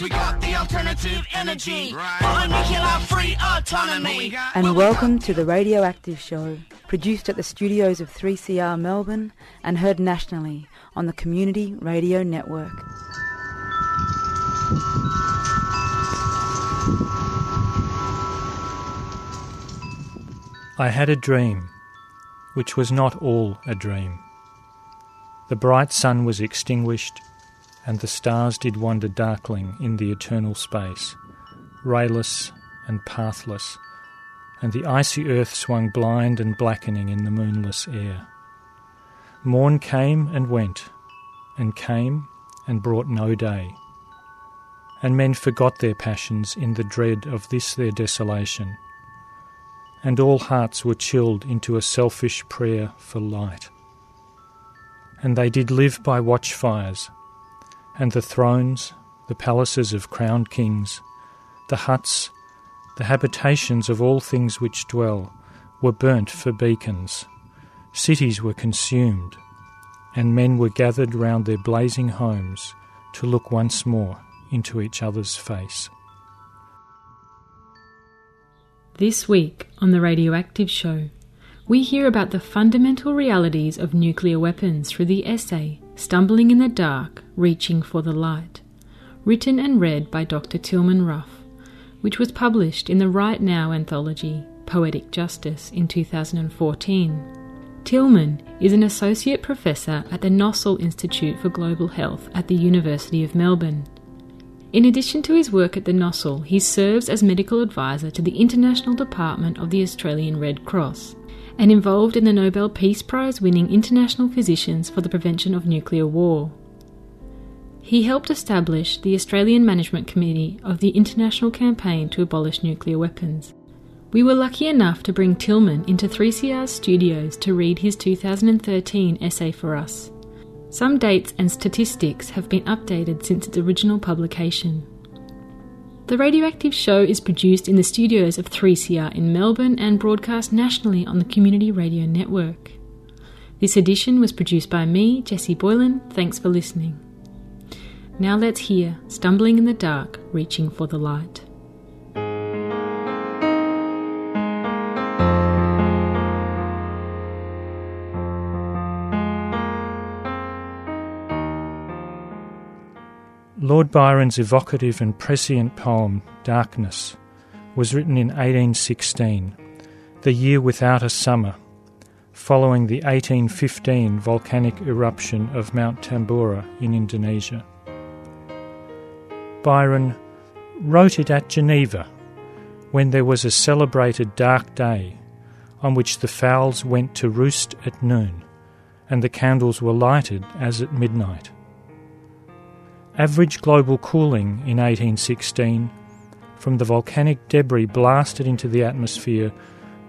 Cause we got the alternative energy. For nuclear free autonomy. And welcome to the Radioactive Show, produced at the studios of 3CR Melbourne and heard nationally on the Community Radio Network. I had a dream, which was not all a dream. The bright sun was extinguished, and the stars did wander darkling in the eternal space, rayless and pathless, and the icy earth swung blind and blackening in the moonless air. Morn came and went, and came and brought no day. And men forgot their passions in the dread of this their desolation and all hearts were chilled into a selfish prayer for light. And they did live by watchfires, and the thrones, the palaces of crowned kings, the huts, the habitations of all things which dwell, were burnt for beacons. Cities were consumed, and men were gathered round their blazing homes to look once more into each other's face. This week on The Radioactive Show, we hear about the fundamental realities of nuclear weapons through the essay Stumbling in the Dark, Reaching for the Light, written and read by Dr. Tilman Ruff, which was published in the Right Now anthology Poetic Justice in 2014. Tilman is an associate professor at the Nossal Institute for Global Health at the University of Melbourne in addition to his work at the Nossal, he serves as medical advisor to the International Department of the Australian Red Cross and involved in the Nobel Peace Prize winning International Physicians for the Prevention of Nuclear War. He helped establish the Australian Management Committee of the International Campaign to Abolish Nuclear Weapons. We were lucky enough to bring Tilman into 3CR's studios to read his 2013 essay for us. Some dates and statistics have been updated since its original publication. The Radioactive Show is produced in the studios of 3CR in Melbourne and broadcast nationally on the Community Radio Network. This edition was produced by me, Jessie Boylan. Thanks for listening. Now let's hear Stumbling in the Dark, Reaching for the Light. Lord Byron's evocative and prescient poem, Darkness, was written in 1816, the year without a summer, following the 1815 volcanic eruption of Mount Tambora in Indonesia. Byron wrote it at Geneva when there was a celebrated dark day on which the fowls went to roost at noon and the candles were lighted as at midnight. Average global cooling in 1816 from the volcanic debris blasted into the atmosphere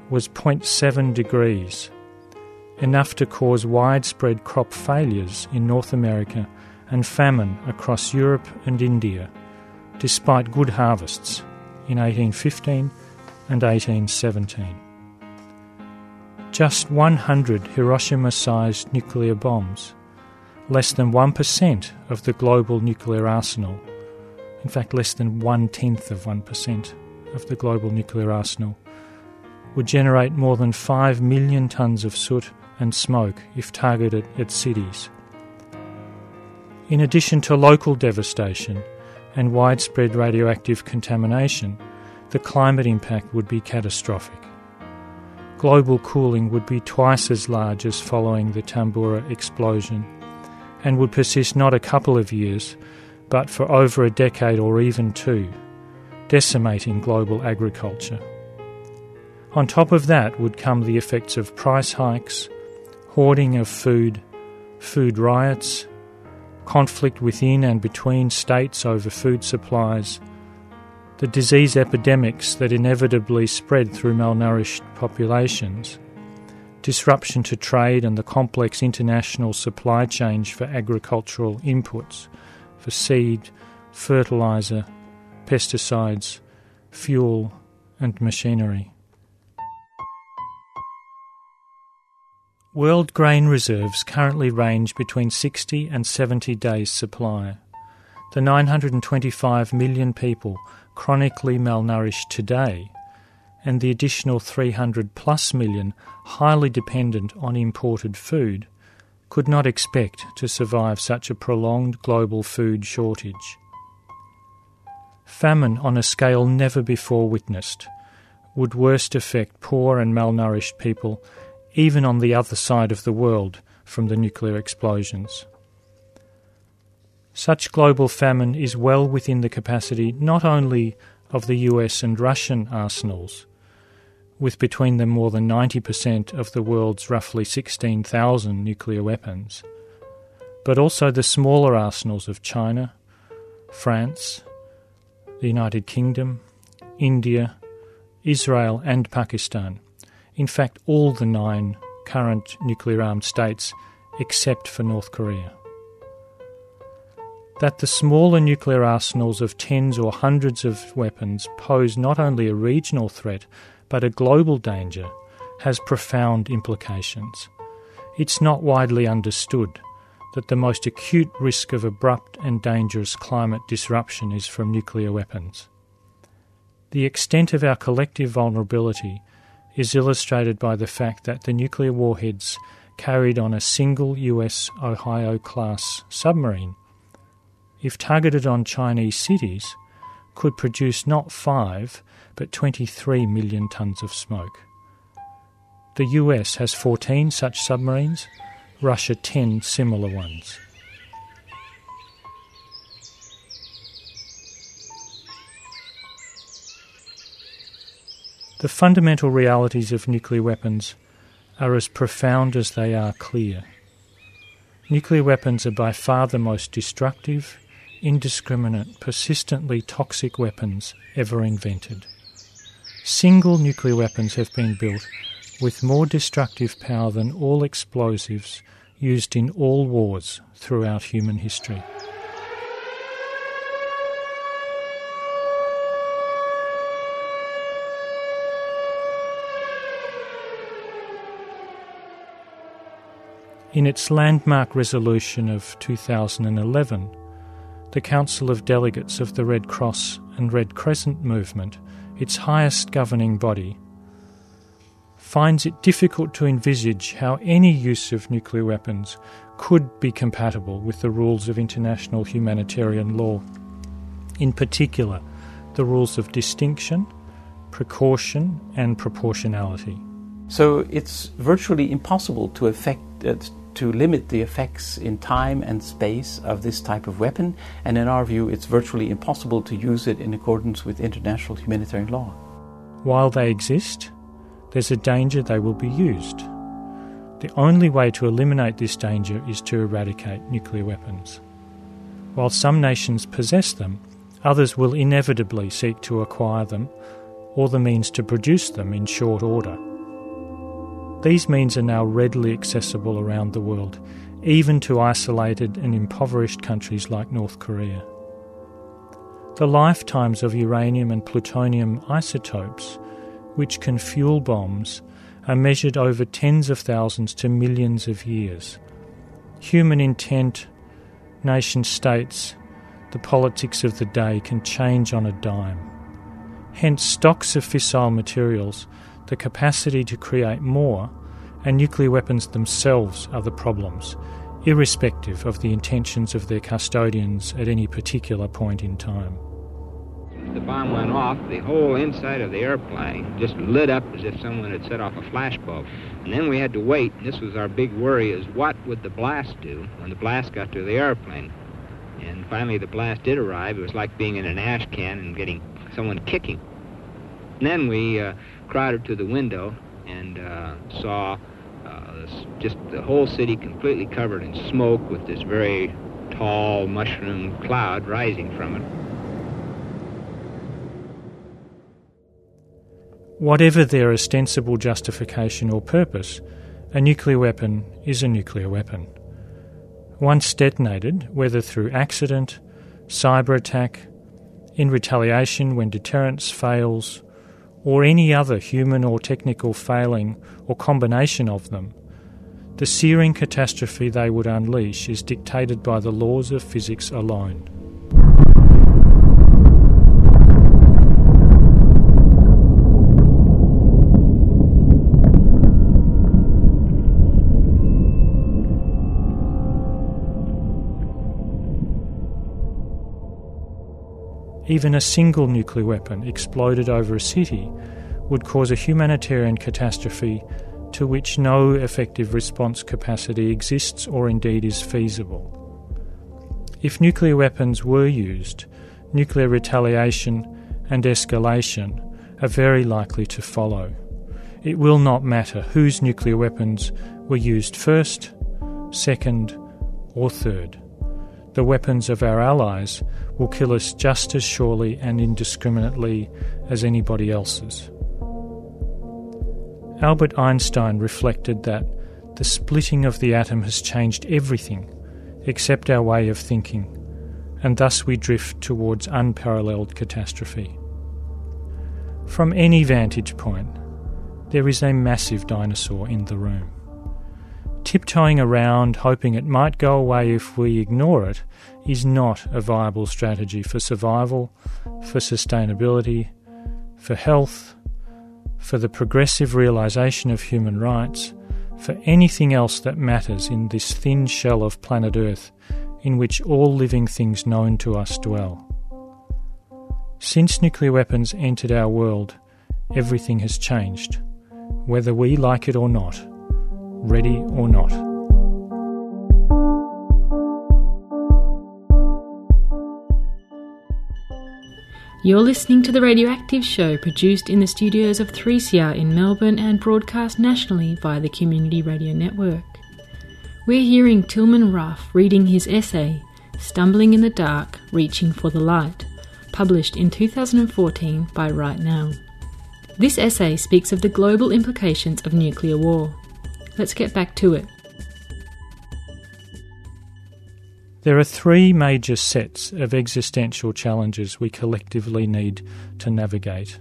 was 0.7 degrees, enough to cause widespread crop failures in North America and famine across Europe and India, despite good harvests in 1815 and 1817. Just 100 Hiroshima sized nuclear bombs less than 1% of the global nuclear arsenal. In fact, less than one tenth of 1% of the global nuclear arsenal would generate more than 5 million tonnes of soot and smoke if targeted at cities. In addition to local devastation and widespread radioactive contamination, the climate impact would be catastrophic. Global cooling would be twice as large as following the Tambora explosion and would persist not a couple of years, but for over a decade or even two, decimating global agriculture. On top of that would come the effects of price hikes, hoarding of food, food riots, conflict within and between states over food supplies, the disease epidemics that inevitably spread through malnourished populations, disruption to trade and the complex international supply chain for agricultural inputs, for seed, fertiliser, pesticides, fuel, and machinery. World grain reserves currently range between 60 and 70 days' supply. the 925 million people chronically malnourished today and the additional 300 plus million highly dependent on imported food could not expect to survive such a prolonged global food shortage. Famine on a scale never before witnessed would worst affect poor and malnourished people even on the other side of the world from the nuclear explosions. Such global famine is well within the capacity not only of the US and Russian arsenals, with between them more than 90% of the world's roughly 16,000 nuclear weapons, but also the smaller arsenals of China, France, the United Kingdom, India, Israel, and Pakistan. In fact, all the nine current nuclear armed states except for North Korea that the smaller nuclear arsenals of tens or hundreds of weapons pose not only a regional threat but a global danger has profound implications. It's not widely understood that the most acute risk of abrupt and dangerous climate disruption is from nuclear weapons. The extent of our collective vulnerability is illustrated by the fact that the nuclear warheads carried on a single US Ohio class submarine if targeted on Chinese cities, could produce not 5 but 23 million tonnes of smoke. The US has 14 such submarines, Russia 10 similar ones. The fundamental realities of nuclear weapons are as profound as they are clear. Nuclear weapons are by far the most destructive, indiscriminate, persistently toxic weapons ever invented. Single nuclear weapons have been built with more destructive power than all explosives used in all wars throughout human history. In its landmark resolution of 2011, the Council of Delegates of the Red Cross and Red Crescent movement, its highest governing body, finds it difficult to envisage how any use of nuclear weapons could be compatible with the rules of international humanitarian law. In particular, the rules of distinction, precaution, and proportionality. So it's virtually impossible to affect, uh, to limit the effects in time and space of this type of weapon, and in our view, it's virtually impossible to use it in accordance with international humanitarian law. While they exist, there's a danger they will be used. The only way to eliminate this danger is to eradicate nuclear weapons. While some nations possess them, others will inevitably seek to acquire them or the means to produce them in short order. These means are now readily accessible around the world, even to isolated and impoverished countries like North Korea. The lifetimes of uranium and plutonium isotopes, which can fuel bombs, are measured over tens of thousands to millions of years. Human intent, nation states, the politics of the day can change on a dime. Hence, stocks of fissile materials the capacity to create more, and nuclear weapons themselves are the problems, irrespective of the intentions of their custodians at any particular point in time. The bomb went off, the whole inside of the airplane just lit up as if someone had set off a flashbulb. And then we had to wait, and this was our big worry, is what would the blast do when the blast got to the airplane? And finally the blast did arrive. It was like being in an ash can and getting someone kicking. And then we uh, crowded to the window and uh, saw uh, this, just the whole city completely covered in smoke with this very tall mushroom cloud rising from it. Whatever their ostensible justification or purpose, a nuclear weapon is a nuclear weapon. Once detonated, whether through accident, cyber attack, in retaliation when deterrence fails, or any other human or technical failing or combination of them, the searing catastrophe they would unleash is dictated by the laws of physics alone. Even a single nuclear weapon exploded over a city would cause a humanitarian catastrophe to which no effective response capacity exists or indeed is feasible. If nuclear weapons were used, nuclear retaliation and escalation are very likely to follow. It will not matter whose nuclear weapons were used first, second, or third. The weapons of our allies will kill us just as surely and indiscriminately as anybody else's. Albert Einstein reflected that the splitting of the atom has changed everything except our way of thinking, and thus we drift towards unparalleled catastrophe. From any vantage point, there is a massive dinosaur in the room. Tiptoeing around, hoping it might go away if we ignore it, is not a viable strategy for survival, for sustainability, for health, for the progressive realisation of human rights, for anything else that matters in this thin shell of planet Earth in which all living things known to us dwell. Since nuclear weapons entered our world, everything has changed, whether we like it or not, ready or not. You're listening to the Radioactive Show produced in the studios of 3CR in Melbourne and broadcast nationally via the Community Radio Network. We're hearing Tilman Ruff reading his essay, Stumbling in the Dark, Reaching for the Light, published in 2014 by Right Now. This essay speaks of the global implications of nuclear war. Let's get back to it. There are three major sets of existential challenges we collectively need to navigate.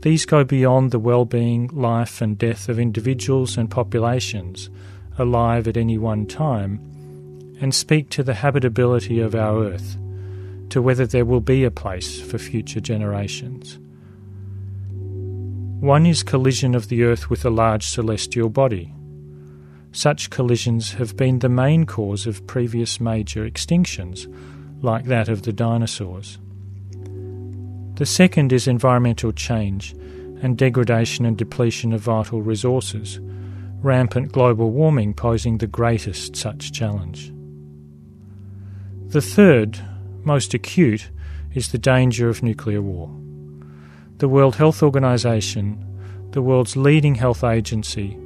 These go beyond the well-being, life and death of individuals and populations alive at any one time and speak to the habitability of our earth, to whether there will be a place for future generations. One is collision of the earth with a large celestial body. Such collisions have been the main cause of previous major extinctions, like that of the dinosaurs. The second is environmental change and degradation and depletion of vital resources, rampant global warming posing the greatest such challenge. The third, most acute, is the danger of nuclear war. The World Health Organization, the world's leading health agency,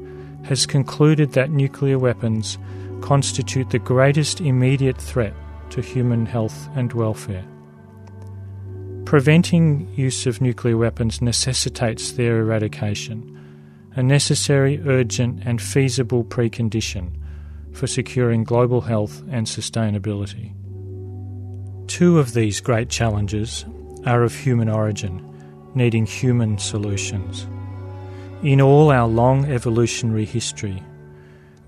has concluded that nuclear weapons constitute the greatest immediate threat to human health and welfare. Preventing use of nuclear weapons necessitates their eradication, a necessary, urgent, and feasible precondition for securing global health and sustainability. Two of these great challenges are of human origin, needing human solutions. In all our long evolutionary history,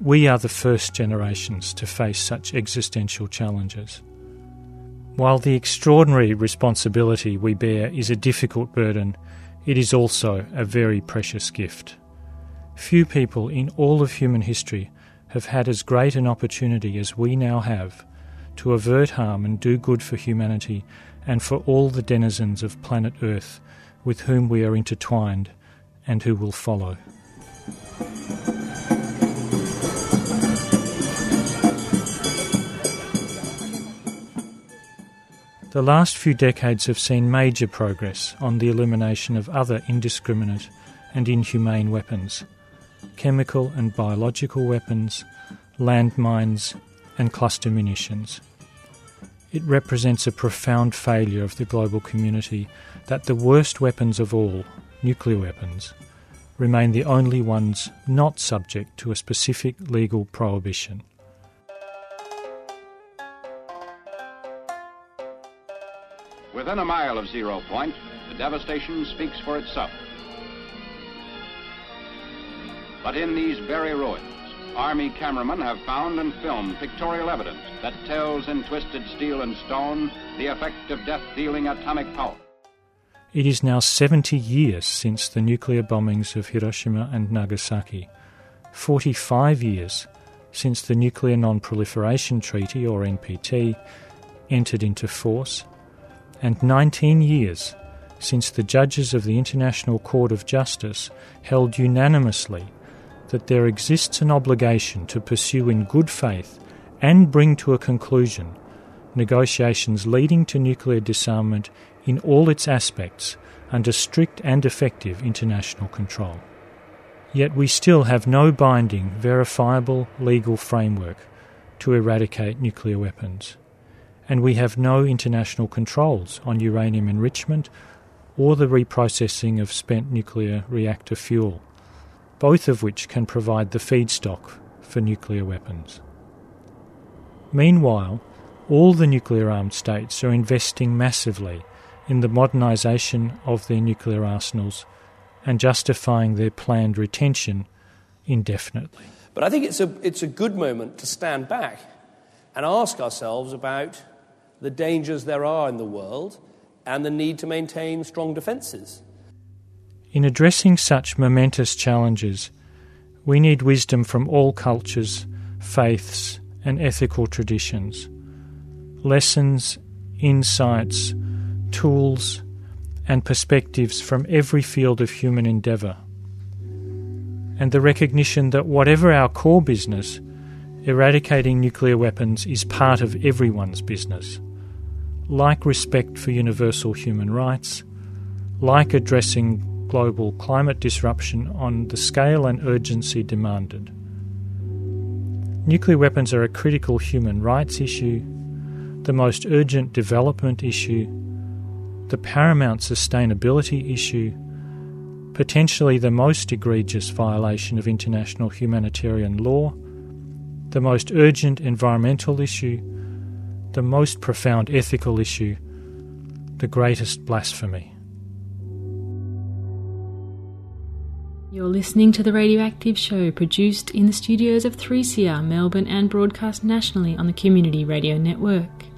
we are the first generations to face such existential challenges. While the extraordinary responsibility we bear is a difficult burden, it is also a very precious gift. Few people in all of human history have had as great an opportunity as we now have to avert harm and do good for humanity and for all the denizens of planet Earth with whom we are intertwined and who will follow. The last few decades have seen major progress on the elimination of other indiscriminate and inhumane weapons chemical and biological weapons, landmines, and cluster munitions. It represents a profound failure of the global community that the worst weapons of all, nuclear weapons, remain the only ones not subject to a specific legal prohibition. Within a mile of Zero Point, the devastation speaks for itself. But in these very ruins, Army cameramen have found and filmed pictorial evidence that tells in twisted steel and stone the effect of death dealing atomic power. It is now 70 years since the nuclear bombings of Hiroshima and Nagasaki, 45 years since the Nuclear Non Proliferation Treaty, or NPT, entered into force, and 19 years since the judges of the International Court of Justice held unanimously that there exists an obligation to pursue in good faith and bring to a conclusion negotiations leading to nuclear disarmament in all its aspects under strict and effective international control. Yet we still have no binding, verifiable legal framework to eradicate nuclear weapons, and we have no international controls on uranium enrichment or the reprocessing of spent nuclear reactor fuel, both of which can provide the feedstock for nuclear weapons. Meanwhile, all the nuclear armed states are investing massively in the modernisation of their nuclear arsenals and justifying their planned retention indefinitely. But I think it's a, it's a good moment to stand back and ask ourselves about the dangers there are in the world and the need to maintain strong defences. In addressing such momentous challenges, we need wisdom from all cultures, faiths, and ethical traditions. Lessons, insights, tools, and perspectives from every field of human endeavour. And the recognition that whatever our core business, eradicating nuclear weapons is part of everyone's business like respect for universal human rights, like addressing global climate disruption on the scale and urgency demanded. Nuclear weapons are a critical human rights issue, the most urgent development issue, the paramount sustainability issue, potentially the most egregious violation of international humanitarian law, the most urgent environmental issue, the most profound ethical issue, the greatest blasphemy. You're listening to the Radioactive Show, produced in the studios of 3CR Melbourne and broadcast nationally on the Community Radio Network.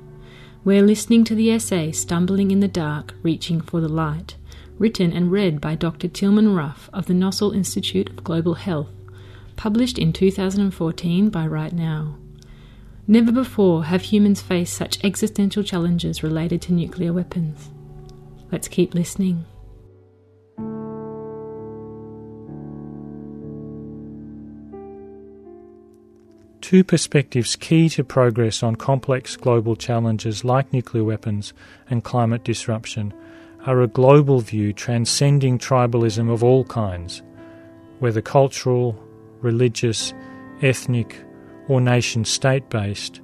We're listening to the essay Stumbling in the Dark, Reaching for the Light, written and read by Dr. Tilman Ruff of the Nossal Institute of Global Health, published in 2014 by Right Now. Never before have humans faced such existential challenges related to nuclear weapons. Let's keep listening. Two perspectives key to progress on complex global challenges like nuclear weapons and climate disruption are a global view transcending tribalism of all kinds, whether cultural, religious, ethnic, or nation state based,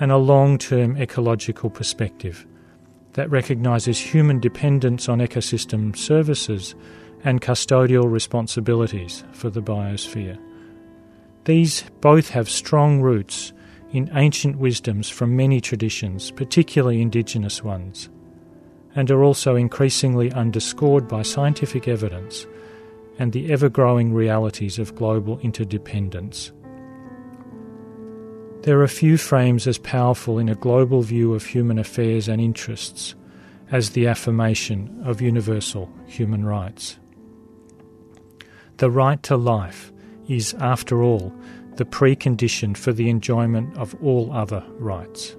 and a long term ecological perspective that recognises human dependence on ecosystem services and custodial responsibilities for the biosphere. These both have strong roots in ancient wisdoms from many traditions, particularly indigenous ones, and are also increasingly underscored by scientific evidence and the ever growing realities of global interdependence. There are few frames as powerful in a global view of human affairs and interests as the affirmation of universal human rights. The right to life is, after all, the precondition for the enjoyment of all other rights.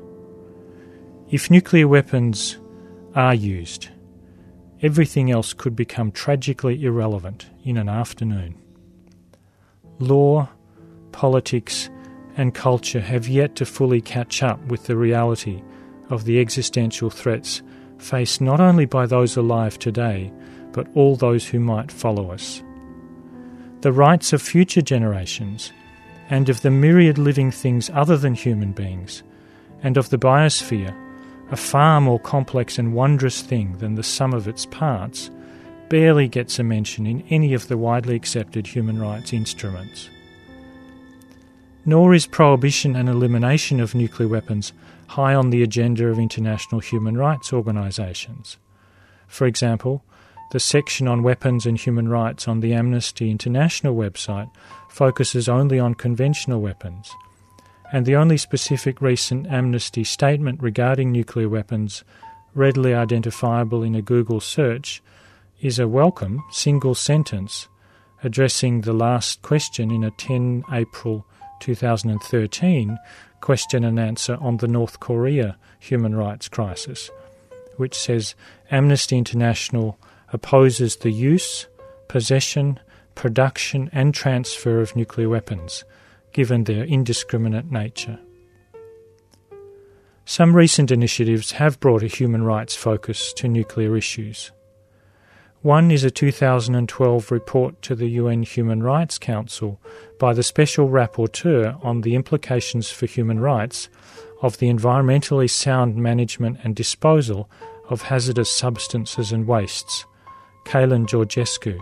If nuclear weapons are used, everything else could become tragically irrelevant in an afternoon. Law, politics, and culture have yet to fully catch up with the reality of the existential threats faced not only by those alive today, but all those who might follow us. The rights of future generations, and of the myriad living things other than human beings, and of the biosphere, a far more complex and wondrous thing than the sum of its parts, barely gets a mention in any of the widely accepted human rights instruments nor is prohibition and elimination of nuclear weapons high on the agenda of international human rights organisations. For example, the section on weapons and human rights on the Amnesty International website focuses only on conventional weapons, and the only specific recent Amnesty statement regarding nuclear weapons, readily identifiable in a Google search, is a welcome single sentence addressing the last question in a 10 April 2013 question and answer on the North Korea human rights crisis, which says Amnesty International opposes the use, possession, production, and transfer of nuclear weapons, given their indiscriminate nature. Some recent initiatives have brought a human rights focus to nuclear issues. One is a 2012 report to the UN Human Rights Council by the Special Rapporteur on the implications for human rights of the environmentally sound management and disposal of hazardous substances and wastes, Călin Georgescu,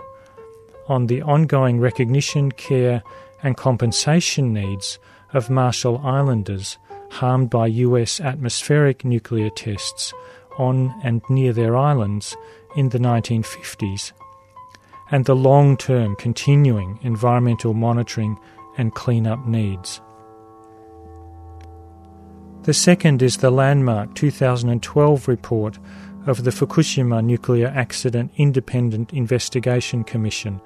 on the ongoing recognition, care, and compensation needs of Marshall Islanders harmed by US atmospheric nuclear tests on and near their islands in the 1950s, and the long term continuing environmental monitoring and clean-up needs. The second is the landmark 2012 report of the Fukushima Nuclear Accident Independent Investigation Commission,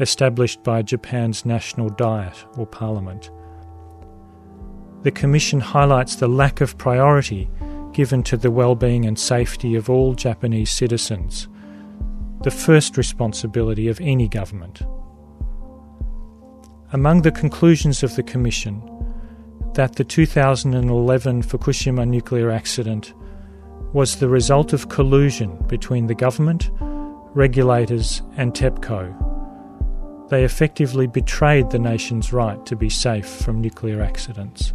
established by Japan's National Diet or Parliament. The Commission highlights the lack of priority given to the well-being and safety of all Japanese citizens, the first responsibility of any government. Among the conclusions of the Commission, that the 2011 Fukushima nuclear accident was the result of collusion between the government, regulators, and TEPCO. They effectively betrayed the nation's right to be safe from nuclear accidents.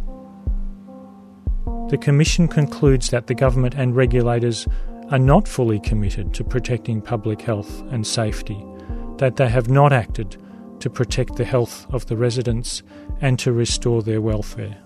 The Commission concludes that the government and regulators are not fully committed to protecting public health and safety, that they have not acted to protect the health of the residents and to restore their welfare.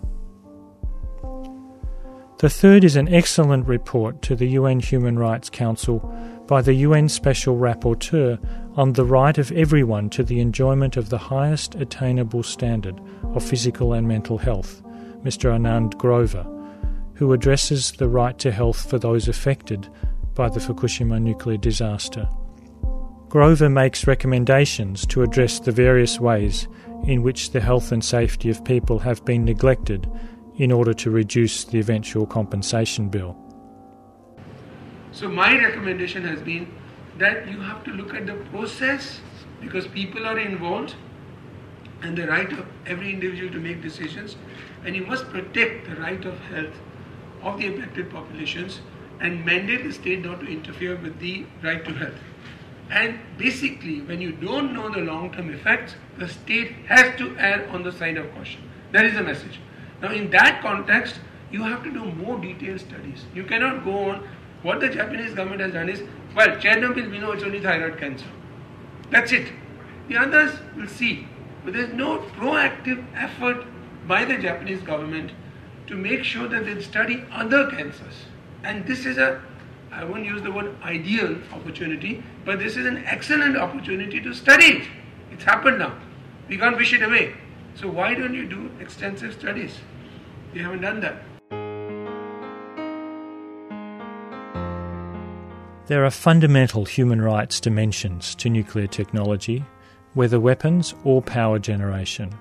The third is an excellent report to the UN Human Rights Council by the UN Special Rapporteur on the right of everyone to the enjoyment of the highest attainable standard of physical and mental health, Mr. Anand Grover, who addresses the right to health for those affected by the Fukushima nuclear disaster. Grover makes recommendations to address the various ways in which the health and safety of people have been neglected in order to reduce the eventual compensation bill. So, my recommendation has been that you have to look at the process because people are involved and the right of every individual to make decisions, and you must protect the right of health of the affected populations and mandate the state not to interfere with the right to health. And basically, when you don't know the long term effects, the state has to err on the side of caution. That is the message. Now, in that context, you have to do more detailed studies. You cannot go on. What the Japanese government has done is, well, Chernobyl, we know it's only thyroid cancer. That's it. The others will see. But there's no proactive effort by the Japanese government to make sure that they study other cancers. And this is a, I won't use the word ideal opportunity, but this is an excellent opportunity to study it. It's happened now. We can't wish it away. So why don't you do extensive studies? You haven't done that. There are fundamental human rights dimensions to nuclear technology, whether weapons or power generation.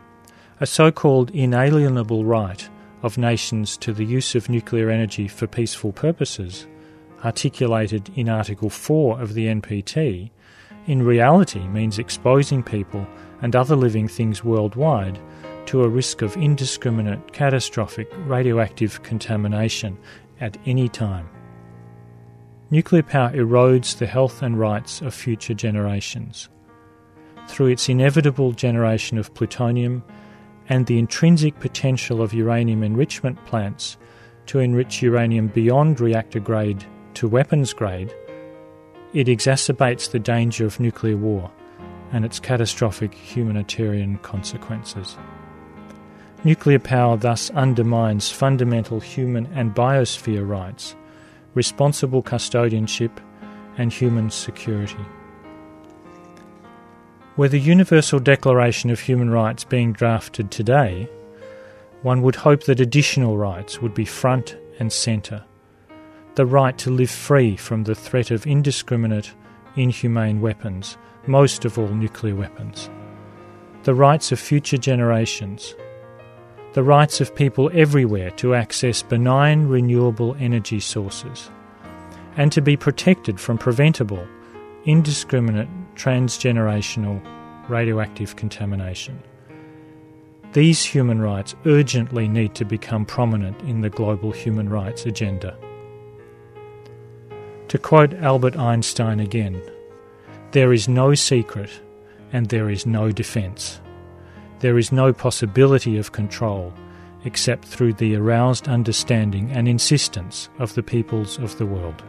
A so called inalienable right of nations to the use of nuclear energy for peaceful purposes, articulated in Article 4 of the NPT, in reality means exposing people and other living things worldwide to a risk of indiscriminate, catastrophic radioactive contamination at any time. Nuclear power erodes the health and rights of future generations. Through its inevitable generation of plutonium and the intrinsic potential of uranium enrichment plants to enrich uranium beyond reactor grade to weapons grade, it exacerbates the danger of nuclear war and its catastrophic humanitarian consequences. Nuclear power thus undermines fundamental human and biosphere rights, responsible custodianship, and human security. Were the Universal Declaration of Human Rights being drafted today, one would hope that additional rights would be front and centre. The right to live free from the threat of indiscriminate, inhumane weapons, most of all nuclear weapons. The rights of future generations the rights of people everywhere to access benign renewable energy sources, and to be protected from preventable, indiscriminate, transgenerational radioactive contamination. These human rights urgently need to become prominent in the global human rights agenda. To quote Albert Einstein again, there is no secret and there is no defence. There is no possibility of control except through the aroused understanding and insistence of the peoples of the world.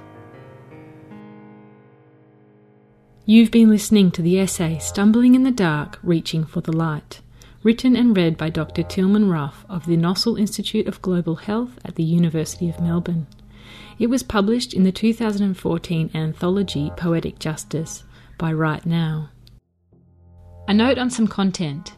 You've been listening to the essay Stumbling in the Dark, Reaching for the Light, written and read by Dr. Tilman Ruff of the Nossal Institute of Global Health at the University of Melbourne. It was published in the 2014 anthology Poetic Justice by Right Now. A note on some content.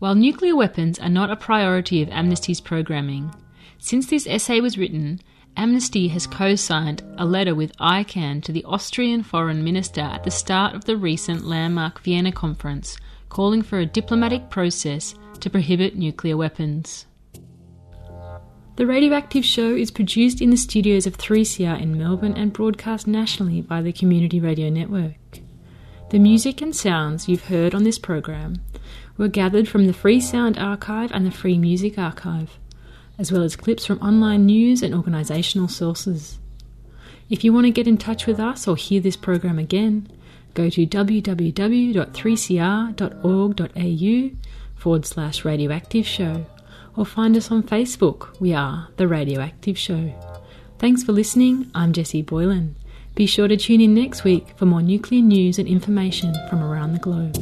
While nuclear weapons are not a priority of Amnesty's programming, since this essay was written, Amnesty has co signed a letter with ICAN to the Austrian Foreign Minister at the start of the recent landmark Vienna conference, calling for a diplomatic process to prohibit nuclear weapons. The Radioactive Show is produced in the studios of 3CR in Melbourne and broadcast nationally by the Community Radio Network. The music and sounds you've heard on this program were gathered from the Free Sound Archive and the Free Music Archive as well as clips from online news and organisational sources. If you want to get in touch with us or hear this program again, go to www.3cr.org.au forward slash radioactive show or find us on Facebook. We are The Radioactive Show. Thanks for listening. I'm Jessie Boylan. Be sure to tune in next week for more nuclear news and information from around the globe.